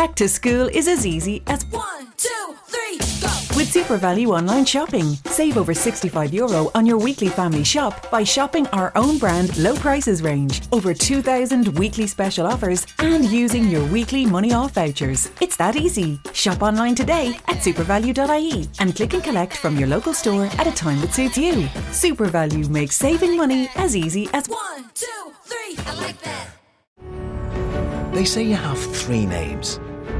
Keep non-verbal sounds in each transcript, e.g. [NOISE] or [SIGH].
Back to school is as easy as One, two, three, go! with SuperValu online shopping. Save over 65 euro on your weekly family shop by shopping our own brand low prices range, over 2,000 weekly special offers, and using your weekly money off vouchers. It's that easy. Shop online today at supervalu.ie and click and collect from your local store at a time that suits you. SuperValu makes saving money as easy as One, two, three, I like that. They say you have three names,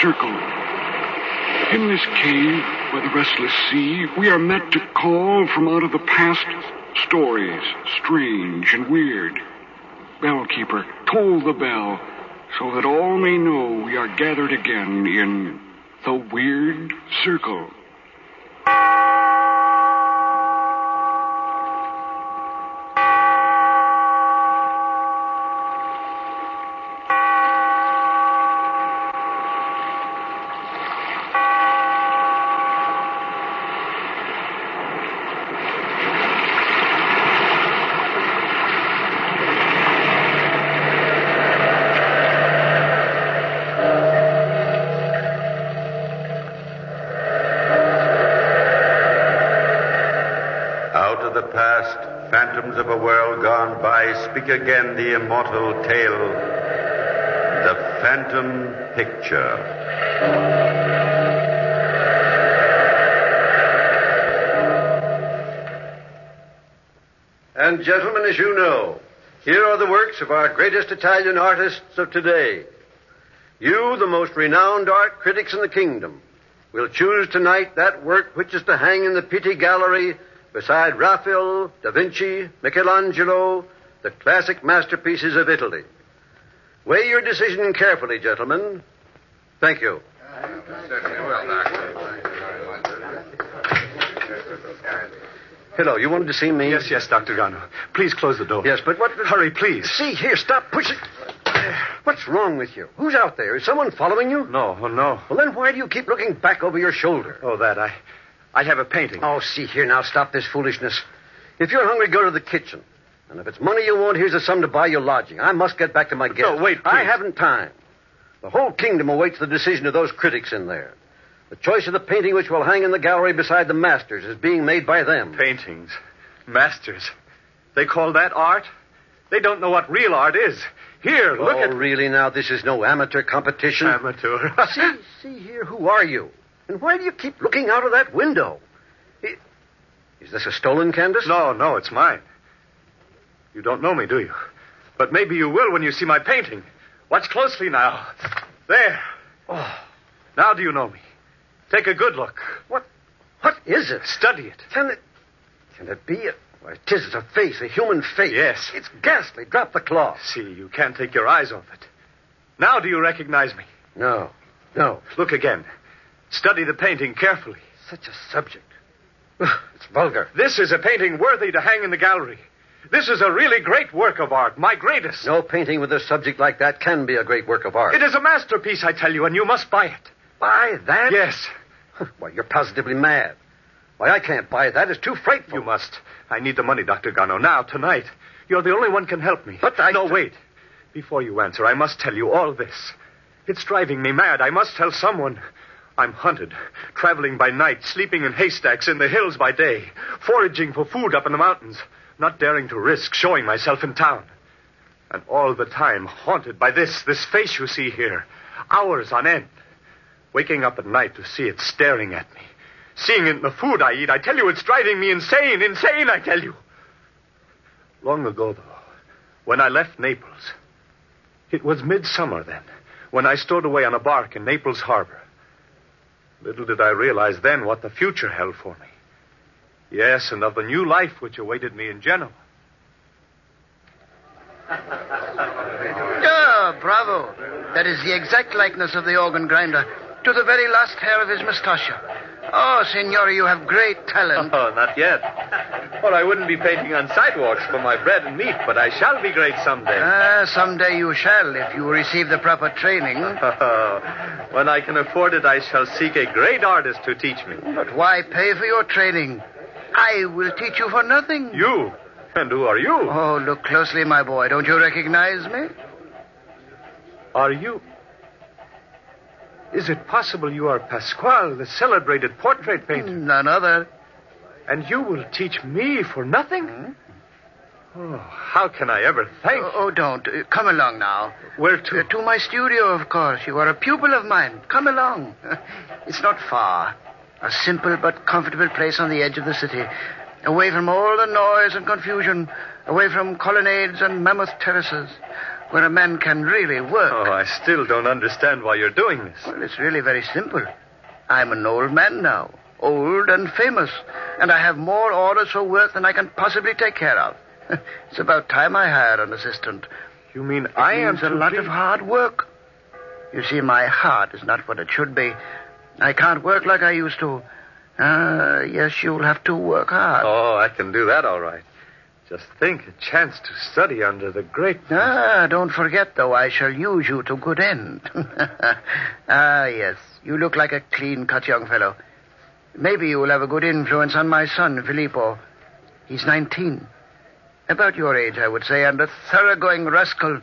circle. In this cave by the restless sea, we are met to call from out of the past stories, strange and weird. Bellkeeper, toll the bell, so that all may know we are gathered again in the weird circle. Out of the past, phantoms of a world gone by, speak again the immortal tale. The Phantom Picture. And, gentlemen, as you know, here are the works of our greatest Italian artists of today. You, the most renowned art critics in the kingdom, will choose tonight that work which is to hang in the Pitti Gallery beside Raphael, Da Vinci, Michelangelo, the classic masterpieces of Italy. Weigh your decision carefully, gentlemen. Thank you. Hello, you wanted to see me? Yes, yes, Dr. Gano. Please close the door. Yes, but what... Hurry, please. See, here, stop pushing. What's wrong with you? Who's out there? Is someone following you? No, oh, no. Well, then why do you keep looking back over your shoulder? Oh, that. I I have a painting. Oh, see here, now stop this foolishness. If you're hungry, go to the kitchen. And if it's money you want, here's a sum to buy your lodging. I must get back to my guests. no, wait, I haven't time. The whole kingdom awaits the decision of those critics in there. The choice of the painting which will hang in the gallery beside the masters is being made by them. Paintings. Masters. They call that art? They don't know what real art is. Here, look oh, at. Oh, really now? This is no amateur competition. Amateur. [LAUGHS] see, see here, who are you? And why do you keep looking out of that window? Is this a stolen canvas? No, no, it's mine. You don't know me, do you? But maybe you will when you see my painting. Watch closely now. There. Oh, Now do you know me? Take a good look. what? What is it? Study it. Can it? Can it be a? Why, it is a face, a human face. Yes. It's ghastly. Drop the cloth. See, you can't take your eyes off it. Now do you recognize me? No, no. Look again. Study the painting carefully. Such a subject. It's vulgar. This is a painting worthy to hang in the gallery. This is a really great work of art, my greatest. No painting with a subject like that can be a great work of art. It is a masterpiece, I tell you, and you must buy it. Buy that? Yes, [LAUGHS] Why, you're positively mad. Why, I can't buy that. It's too frightful. you must. I need the money, Dr. Gano, now, tonight. You're the only one can help me. But I- No, wait. Before you answer, I must tell you all this. It's driving me mad. I must tell someone. I'm hunted, traveling by night, sleeping in haystacks in the hills by day, foraging for food up in the mountains, not daring to risk showing myself in town. And all the time haunted by this, this face you see here, hours on end. Waking up at night to see it staring at me. Seeing it in the food I eat, I tell you it's driving me insane, insane, I tell you. Long ago, though, when I left Naples, it was midsummer then, when I stowed away on a bark in Naples Harbor. Little did I realize then what the future held for me. Yes, and of the new life which awaited me in Genoa. [LAUGHS] Oh, bravo. That is the exact likeness of the organ grinder, to the very last hair of his moustache. Oh, Signore, you have great talent. [LAUGHS] Oh, not yet. Well, I wouldn't be painting on sidewalks for my bread and meat, but I shall be great someday. Ah, someday you shall, if you receive the proper training. [LAUGHS] when I can afford it, I shall seek a great artist to teach me. But why pay for your training? I will teach you for nothing. You? And who are you? Oh, look closely, my boy. Don't you recognize me? Are you? Is it possible you are Pasquale, the celebrated portrait painter? None other. And you will teach me for nothing? Oh, how can I ever thank Oh, oh, don't. Uh, come along now. Where to? Uh, to my studio, of course. You are a pupil of mine. Come along. [LAUGHS] it's not far. A simple but comfortable place on the edge of the city. Away from all the noise and confusion. Away from colonnades and mammoth terraces. Where a man can really work. Oh, I still don't understand why you're doing this. Well, it's really very simple. I'm an old man now. Old and famous. And I have more orders for work than I can possibly take care of. [LAUGHS] it's about time I hired an assistant. You mean I am It's a lot of hard work. You see, my heart is not what it should be. I can't work like I used to. Ah, yes, you'll have to work hard. Oh, I can do that all right. Just think, a chance to study under the great. Ah, don't forget, though, I shall use you to good end. [LAUGHS] ah, yes, you look like a clean-cut young fellow. Maybe you will have a good influence on my son, Filippo. He's 19. About your age, I would say, and a thoroughgoing rascal.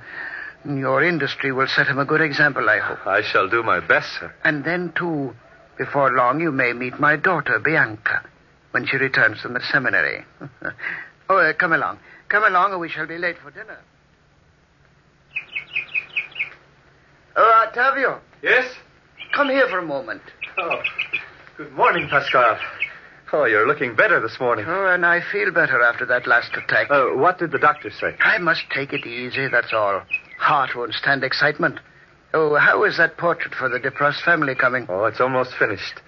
Your industry will set him a good example, I hope. I shall do my best, sir. And then, too, before long, you may meet my daughter, Bianca, when she returns from the seminary. [LAUGHS] oh, uh, come along. Come along, or we shall be late for dinner. Oh, Ottavio, Yes? come here for a moment. Oh, good morning, Pascal. Oh, you're looking better this morning. Oh, and I feel better after that last attack. Uh, what did the doctor say? I must take it easy, that's all. Heart won't stand excitement. Oh, how is that portrait for the depressed family coming? Oh, it's almost finished.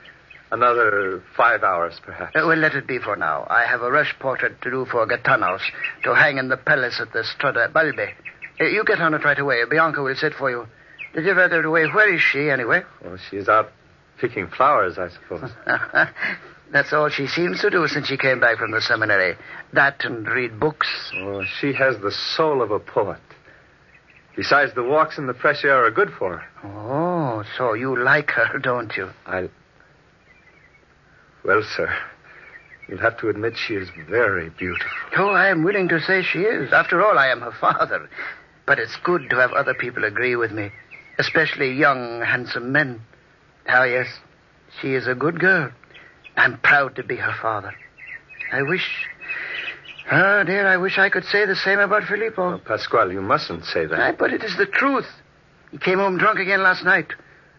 Another five hours, perhaps. Uh, well, let it be for now. I have a rush portrait to do for Gattanos to hang in the palace at the Strada Balbi. Uh, you get on it right away. Bianca will sit for you. Did you get her away? Where is she, anyway? Oh, she's out picking flowers, I suppose. [LAUGHS] That's all she seems to do since she came back from the seminary. That and read books. Oh, she has the soul of a poet. Besides, the walks in the fresh air are good for her. Oh, so you like her, don't you? I. Well, sir, you'll have to admit she is very beautiful. Oh, I am willing to say she is. After all, I am her father. But it's good to have other people agree with me, especially young, handsome men. Ah, yes, she is a good girl. I'm proud to be her father. I wish. Ah, dear, I wish I could say the same about Filippo. Oh, Pasquale, you mustn't say that. Ah, but it is the truth. He came home drunk again last night.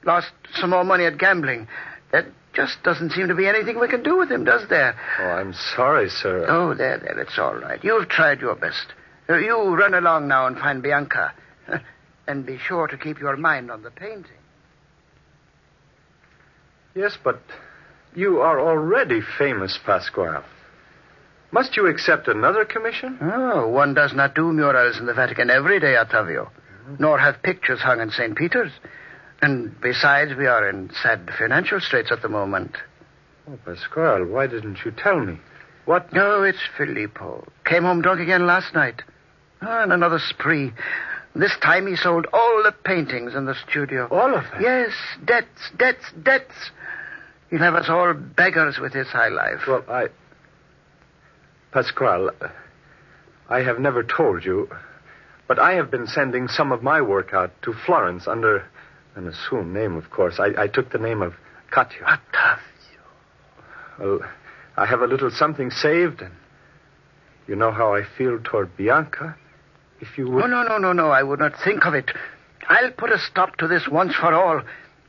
Lost some more money at gambling. There just doesn't seem to be anything we can do with him, does there? Oh, I'm sorry, sir. Oh, there, there, it's all right. You've tried your best. Uh, you run along now and find Bianca. [LAUGHS] and be sure to keep your mind on the painting. Yes, but you are already famous, Pasquale. Must you accept another commission? Oh, one does not do murals in the Vatican every day, Ottavio, nor have pictures hung in St. Peter's. And besides, we are in sad financial straits at the moment. Oh, Pasquale, why didn't you tell me? What? No, it's Filippo. Came home drunk again last night. Ah, and another spree. This time he sold all the paintings in the studio. All of them? Yes, debts, debts, debts. He'll have us all beggars with his high life. Well, I. Pasquale, I have never told you, but I have been sending some of my work out to Florence under an assumed name, of course. I, I took the name of Katya. Ottavio. Well, I have a little something saved, and you know how I feel toward Bianca. If you would. Oh, no, no, no, no. I would not think of it. I'll put a stop to this once for all,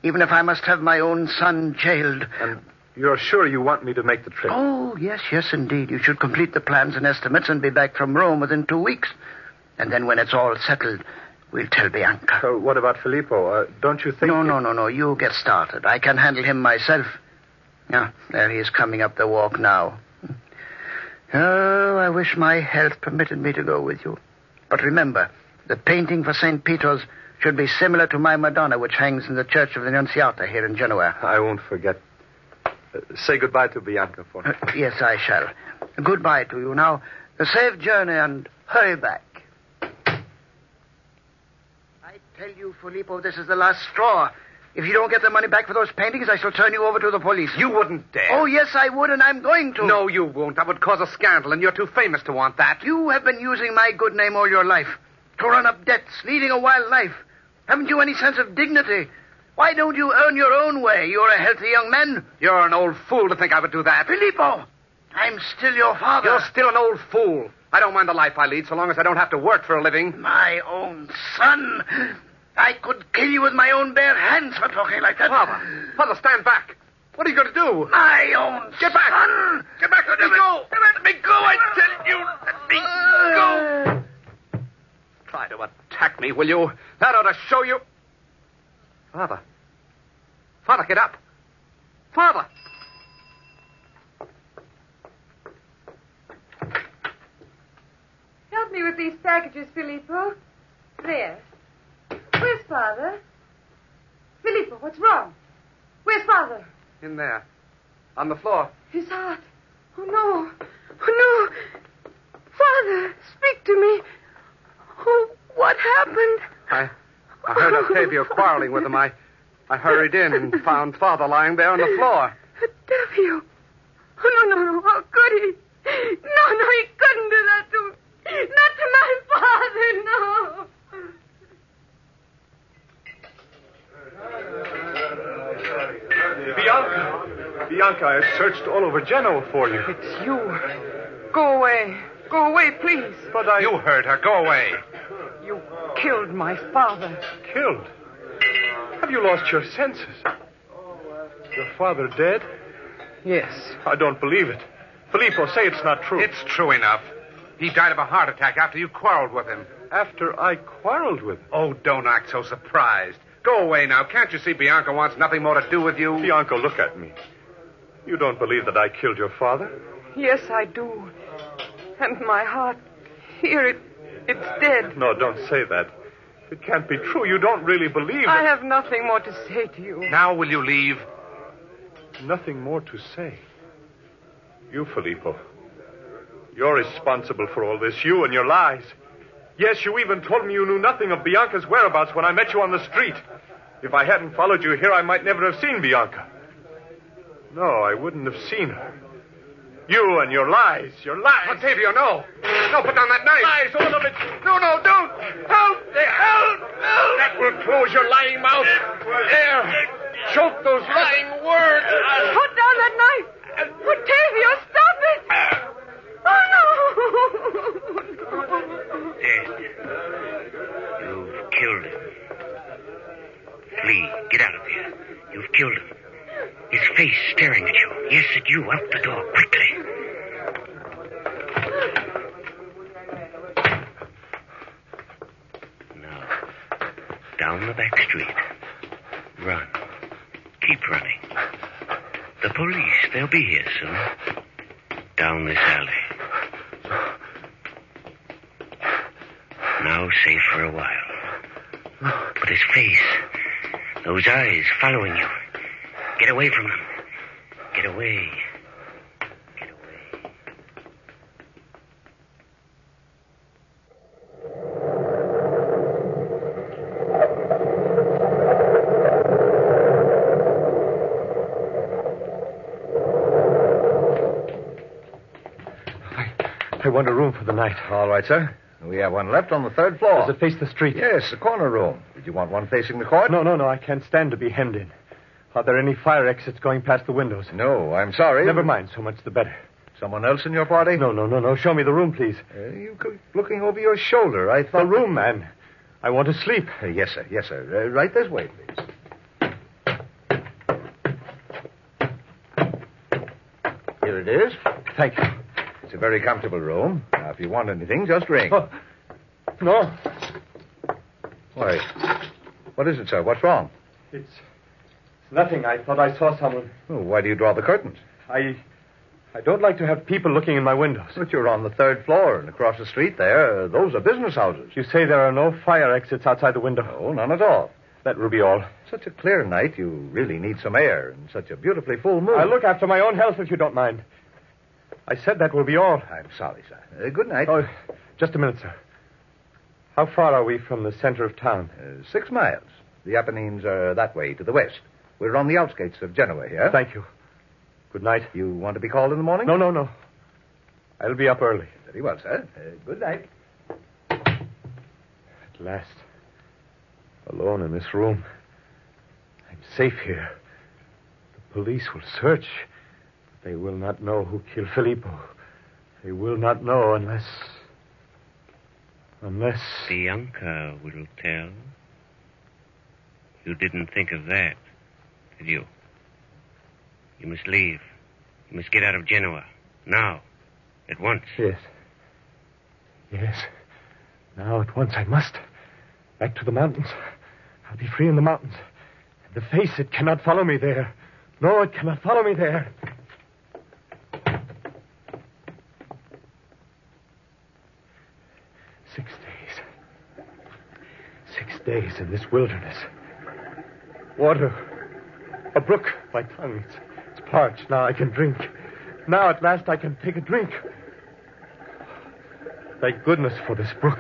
even if I must have my own son jailed. And you're sure you want me to make the trip? Oh, yes, yes, indeed. You should complete the plans and estimates and be back from Rome within two weeks. And then when it's all settled, We'll tell Bianca. Uh, what about Filippo? Uh, don't you think... No, no, no, no. You get started. I can handle him myself. Yeah, there he is coming up the walk now. Oh, I wish my health permitted me to go with you. But remember, the painting for St. Peter's should be similar to my Madonna, which hangs in the Church of the Nunziata here in Genoa. I won't forget. Say goodbye to Bianca for me. Uh, yes, I shall. Goodbye to you. Now, a safe journey and hurry back. I tell you, Filippo, this is the last straw. If you don't get the money back for those paintings, I shall turn you over to the police. You wouldn't dare. Oh, yes, I would, and I'm going to. No, you won't. That would cause a scandal, and you're too famous to want that. You have been using my good name all your life to run up debts, leading a wild life. Haven't you any sense of dignity? Why don't you earn your own way? You're a healthy young man. You're an old fool to think I would do that. Filippo, I'm still your father. You're still an old fool. I don't mind the life I lead so long as I don't have to work for a living. My own son. I could kill you with my own bare hands for talking like that. Father, Father, stand back. What are you going to do? My own son. Get back. son. Get back. Let me go. Let me go, I tell you. Let me go. Try to attack me, will you? That ought to show you. Father. Father, get up. Father. Help me with these packages, Filippo. There. Where's Father? Filippo, what's wrong? Where's Father? In there. On the floor. His heart. Oh, no. Oh, no. Father, speak to me. Oh, what happened? I, I heard Octavio quarreling with him. I, I hurried in and found Father lying there on the floor. Octavio. Oh, no, no, no. How could he? No, no, he couldn't do that to me. Not to my father, no. Bianca! Bianca, I've searched all over Genoa for you. It's you. Go away. Go away, please. But I... You heard her. Go away. You killed my father. Killed? Have you lost your senses? Your father dead? Yes. I don't believe it. Filippo, say it's not true. It's true enough. He died of a heart attack after you quarreled with him. After I quarreled with him? Oh, don't act so surprised. Go away now. Can't you see Bianca wants nothing more to do with you? Bianca, look at me. You don't believe that I killed your father? Yes, I do. And my heart, here it, it's dead. No, don't say that. It can't be true. You don't really believe it. I have nothing more to say to you. Now will you leave? Nothing more to say. You, Filippo. You're responsible for all this. You and your lies. Yes, you even told me you knew nothing of Bianca's whereabouts when I met you on the street. If I hadn't followed you here, I might never have seen Bianca. No, I wouldn't have seen her. You and your lies, your lies. Octavio, no. No, put down that knife. Lies, all of it. No, no, don't. Help! Me. Help! Help! That will close your lying mouth. There. Choke those lying words. Put down that knife. Octavio, stop it. Oh, no. Dead. You've killed him. Flee. Get out of here. You've killed him. His face staring at you. Yes, at you. Out the door, quickly. Now, the back street. Run. Keep running. The police, they'll be here soon. Down this alley. Now safe for a while. But his face, those eyes following you. Get away from them. Get away. I want a room for the night. All right, sir. We have one left on the third floor. Does it face the street? Yes, the corner room. Did you want one facing the court? No, no, no. I can't stand to be hemmed in. Are there any fire exits going past the windows? No, I'm sorry. Never mind. So much the better. Someone else in your party? No, no, no, no. Show me the room, please. Uh, you keep looking over your shoulder. I thought. The room, man. I want to sleep. Uh, yes, sir. Yes, sir. Uh, right this way, please. Here it is. Thank you. It's a very comfortable room. Now, if you want anything, just ring. Oh, no. Why? What is it, sir? What's wrong? It's nothing. I thought I saw someone. Oh, why do you draw the curtains? I. I don't like to have people looking in my windows. But you're on the third floor and across the street there. Those are business houses. You say there are no fire exits outside the window? No, none at all. That will be all. Such a clear night, you really need some air and such a beautifully full moon. I'll look after my own health if you don't mind. I said that will be all. I'm sorry, sir. Uh, good night. Oh, just a minute, sir. How far are we from the center of town? Uh, six miles. The Apennines are that way to the west. We're on the outskirts of Genoa here. Thank you. Good night. You want to be called in the morning? No, no, no. I'll be up early. Very well, sir. Uh, good night. At last. Alone in this room. I'm safe here. The police will search. They will not know who killed Filippo. They will not know unless. Unless. Bianca will tell. You didn't think of that, did you? You must leave. You must get out of Genoa. Now. At once. Yes. Yes. Now at once I must. Back to the mountains. I'll be free in the mountains. The face, it cannot follow me there. No, it cannot follow me there. Six days. Six days in this wilderness. Water. A brook. My tongue. It's, it's parched. Now I can drink. Now at last I can take a drink. Thank goodness for this brook.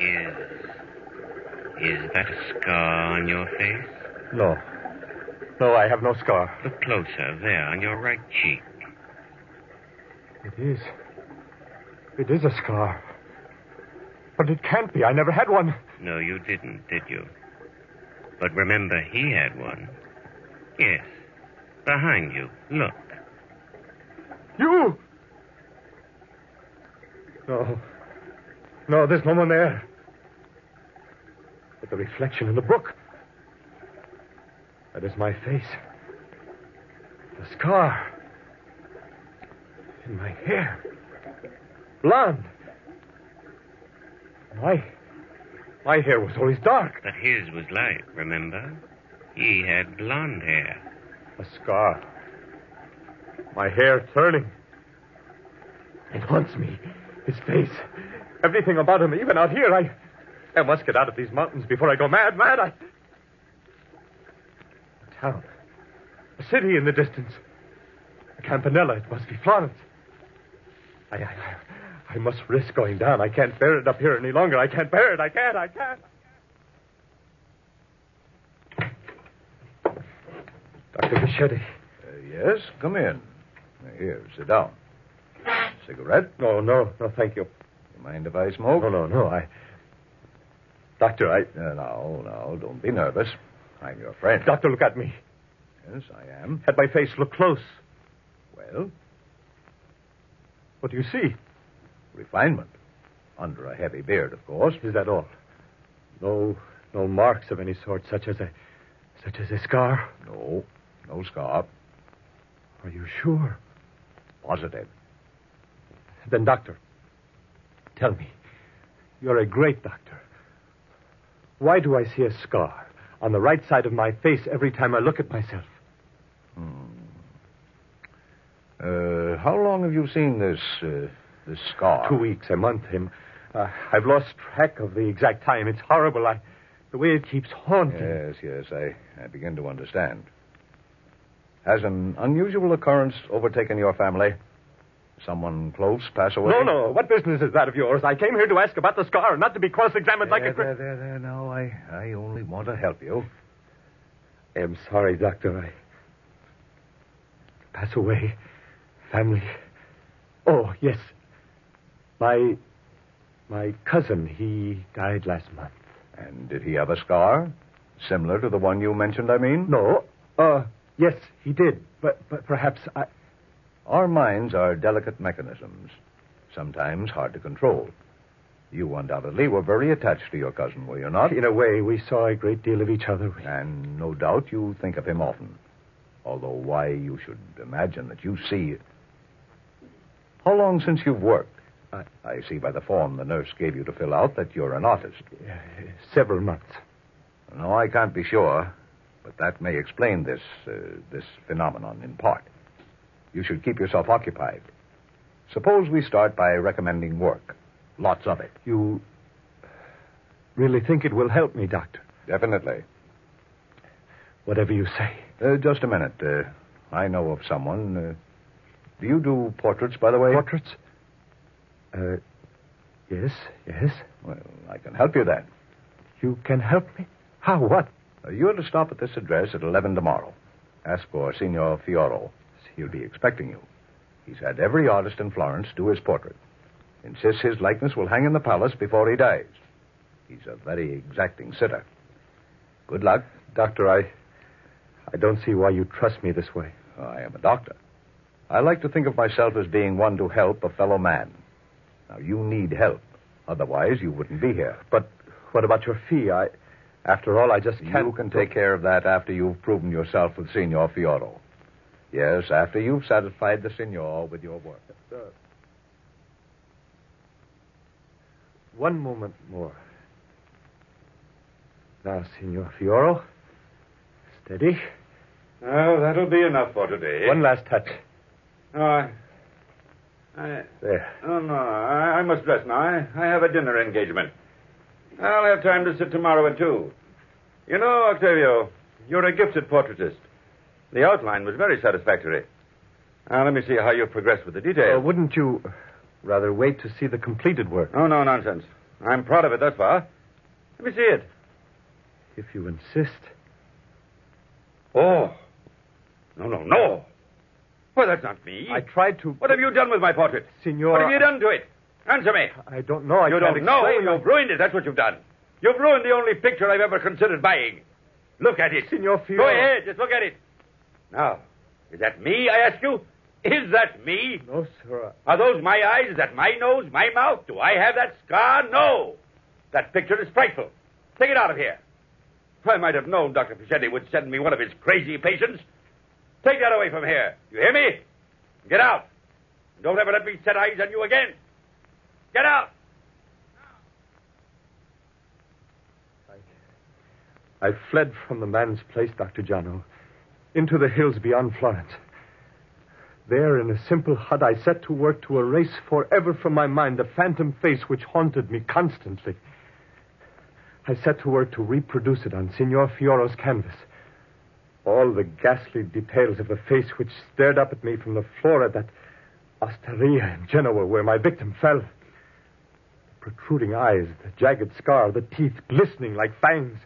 Is. Is that a scar on your face? No. No, I have no scar. Look closer. There, on your right cheek. It is. It is a scar. But it can't be. I never had one. No, you didn't, did you? But remember, he had one. Yes. Behind you. Look. You! No. No, there's no one there. But the reflection in the brook. That is my face. The scar. In my hair. Blonde. My. My hair was always dark. But his was light, remember? He had blonde hair. A scar. My hair turning. It haunts me. His face. Everything about him, even out here. I. I must get out of these mountains before I go mad, mad. I. A town. A city in the distance. A campanella. It must be Florence. I, I, I must risk going down. I can't bear it up here any longer. I can't bear it. I can't. I can't. Dr. Bichetti. Uh, yes, come in. Here, sit down. Cigarette? No, no, no, thank you. You mind if I smoke? No, no, no. I. Doctor, I. Uh, no, no, don't be nervous. I'm your friend. Doctor, look at me. Yes, I am. At my face, look close. Well, What do you see? Refinement. Under a heavy beard, of course. Is that all? No, no marks of any sort, such as a, such as a scar. No, no scar. Are you sure? Positive. Then, doctor, tell me, you're a great doctor. Why do I see a scar on the right side of my face every time I look at myself? Hmm. Uh, how long have you seen this, uh, this scar? Two weeks, a month. Him. Uh, I've lost track of the exact time. It's horrible. I, the way it keeps haunting. Yes, yes, I, I begin to understand. Has an unusual occurrence overtaken your family? Someone close pass away? No, no. What business is that of yours? I came here to ask about the scar, not to be cross-examined like there, a. cri- there, there, there. Now, I, I only want to help you. I am sorry, Doctor. I. Pass away. Family. Oh, yes. My. My cousin, he died last month. And did he have a scar? Similar to the one you mentioned, I mean? No. Uh, yes, he did. But, but perhaps I. Our minds are delicate mechanisms, sometimes hard to control. You undoubtedly were very attached to your cousin, were you not? In a way, we saw a great deal of each other. And no doubt you think of him often. Although why you should imagine that you see. How long since you've worked? I, I see by the form the nurse gave you to fill out that you're an artist. Several months. No, I can't be sure, but that may explain this uh, this phenomenon in part. You should keep yourself occupied. Suppose we start by recommending work. Lots of it. You really think it will help me, Doctor? Definitely. Whatever you say. Uh, just a minute. Uh, I know of someone. Uh, do you do portraits, by the way? Portraits? Uh, yes, yes. Well, I can help you then. You can help me? How? What? Uh, you're to stop at this address at 11 tomorrow. Ask for Signor Fioro. He'll be expecting you. He's had every artist in Florence do his portrait. Insists his likeness will hang in the palace before he dies. He's a very exacting sitter. Good luck. Doctor, I. I don't see why you trust me this way. I am a doctor. I like to think of myself as being one to help a fellow man. Now, you need help. Otherwise, you wouldn't be here. But what about your fee? I. After all, I just can't. You can take care of that after you've proven yourself with Signor Fioro. Yes, after you've satisfied the Signor with your work. Uh, one moment more. Now, Signor Fioro. Steady. Oh, that'll be enough for today. One last touch. No, I. I. There. Oh, no, I, I must dress now. I, I have a dinner engagement. I'll have time to sit tomorrow at two. You know, Octavio, you're a gifted portraitist. The outline was very satisfactory. Now, let me see how you've progressed with the Uh, details. wouldn't you rather wait to see the completed work? Oh, no nonsense. I'm proud of it thus far. Let me see it. If you insist. Oh. No, no, no. Well, that's not me. I tried to. What have you done with my portrait? Signor. What have you done to it? Answer me. I don't know. I you don't know. explain. You've ruined it. That's what you've done. You've ruined the only picture I've ever considered buying. Look at it. Signor Fiore. Go ahead. Just look at it. Now, is that me, I ask you? Is that me? No, sir. Are those my eyes? Is that my nose, my mouth? Do I have that scar? No. That picture is frightful. Take it out of here. I might have known Dr. Fischetti would send me one of his crazy patients. Take that away from here. You hear me? Get out. Don't ever let me set eyes on you again. Get out. I fled from the man's place, Dr. Giano, into the hills beyond Florence. There, in a simple hut, I set to work to erase forever from my mind the phantom face which haunted me constantly. I set to work to reproduce it on Signor Fioro's canvas. All the ghastly details of the face which stared up at me from the floor at that osteria in Genoa where my victim fell. The protruding eyes, the jagged scar, the teeth glistening like fangs.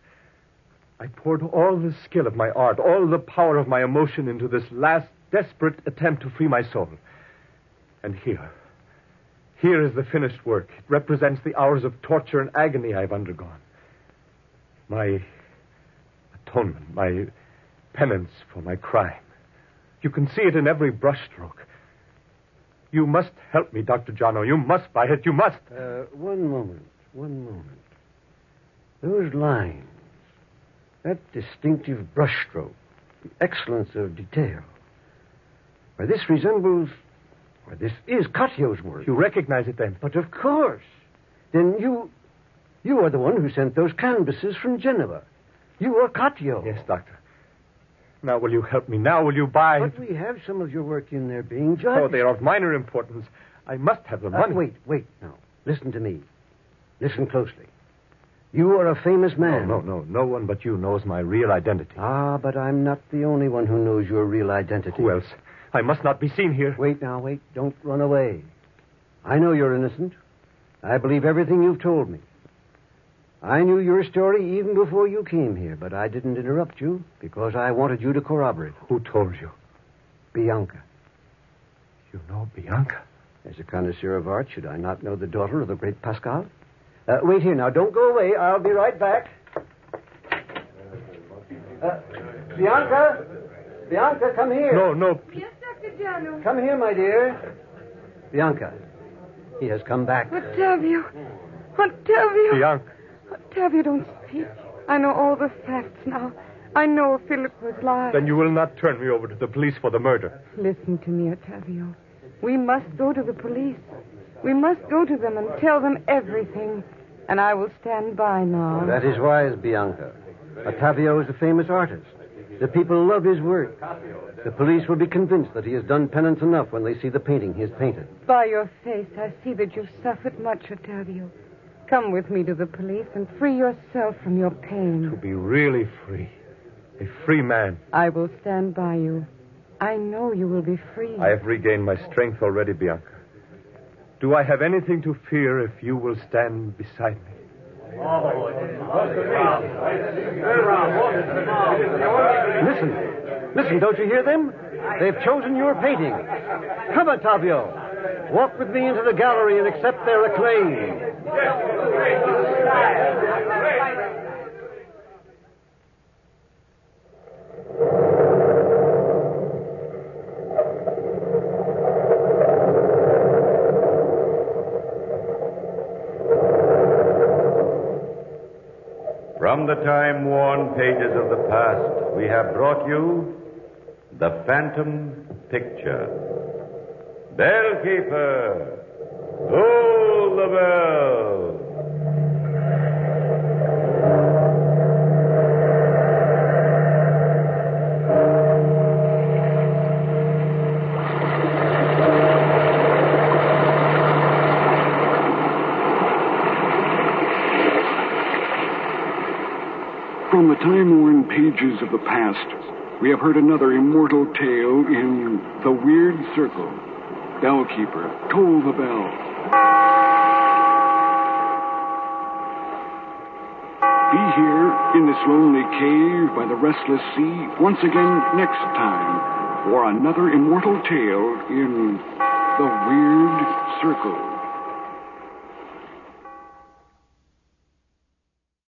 I poured all the skill of my art, all the power of my emotion into this last desperate attempt to free my soul. And here, here is the finished work. It represents the hours of torture and agony I've undergone. My atonement, my penance for my crime. You can see it in every brushstroke. You must help me, Dr. Jano. You must buy it. You must. Uh, one moment. One moment. Those lines, that distinctive brushstroke, the excellence of detail. Why, this resembles. Why, this is Cattio's work. You recognize it then? But of course. Then you. You are the one who sent those canvases from Genoa. You are Cattio. Yes, Doctor. Now, will you help me? Now, will you buy But we have some of your work in there being judged. Oh, they are of minor importance. I must have the Uh, money. wait, wait now. Listen to me. Listen closely. You are a famous man. No, no, no. No one but you knows my real identity. Ah, but I'm not the only one who knows your real identity. Who else? I must not be seen here. Wait now, wait. Don't run away. I know you're innocent. I believe everything you've told me. I knew your story even before you came here, but I didn't interrupt you because I wanted you to corroborate. Who told you? Bianca. You know Bianca? As a connoisseur of art, should I not know the daughter of the great Pascal? Uh, wait here now. Don't go away. I'll be right back. Uh, Bianca? Bianca, come here. No, no. Yes, Dr. Giano. Come here, my dear. Bianca. He has come back. Octavio. Octavio. Bianca. Octavio, don't speak. I know all the facts now. I know Philip was lying. Then you will not turn me over to the police for the murder. Listen to me, Octavio. We must go to the police. We must go to them and tell them everything. And I will stand by now. That is wise, Bianca. Ottavio is a famous artist. The people love his work. The police will be convinced that he has done penance enough when they see the painting he has painted. By your face, I see that you've suffered much, Ottavio. Come with me to the police and free yourself from your pain. To be really free. A free man. I will stand by you. I know you will be free. I have regained my strength already, Bianca. Do I have anything to fear if you will stand beside me? Listen. Listen, don't you hear them? They've chosen your painting. Come, Ottavio. Walk with me into the gallery and accept their acclaim. From the time worn pages of the past, we have brought you The Phantom Picture. Bellkeeper, toll the bell. From the time-worn pages of the past, we have heard another immortal tale in The Weird Circle. Bellkeeper, toll the bell. Be here in this lonely cave by the restless sea once again next time for another immortal tale in The Weird Circle.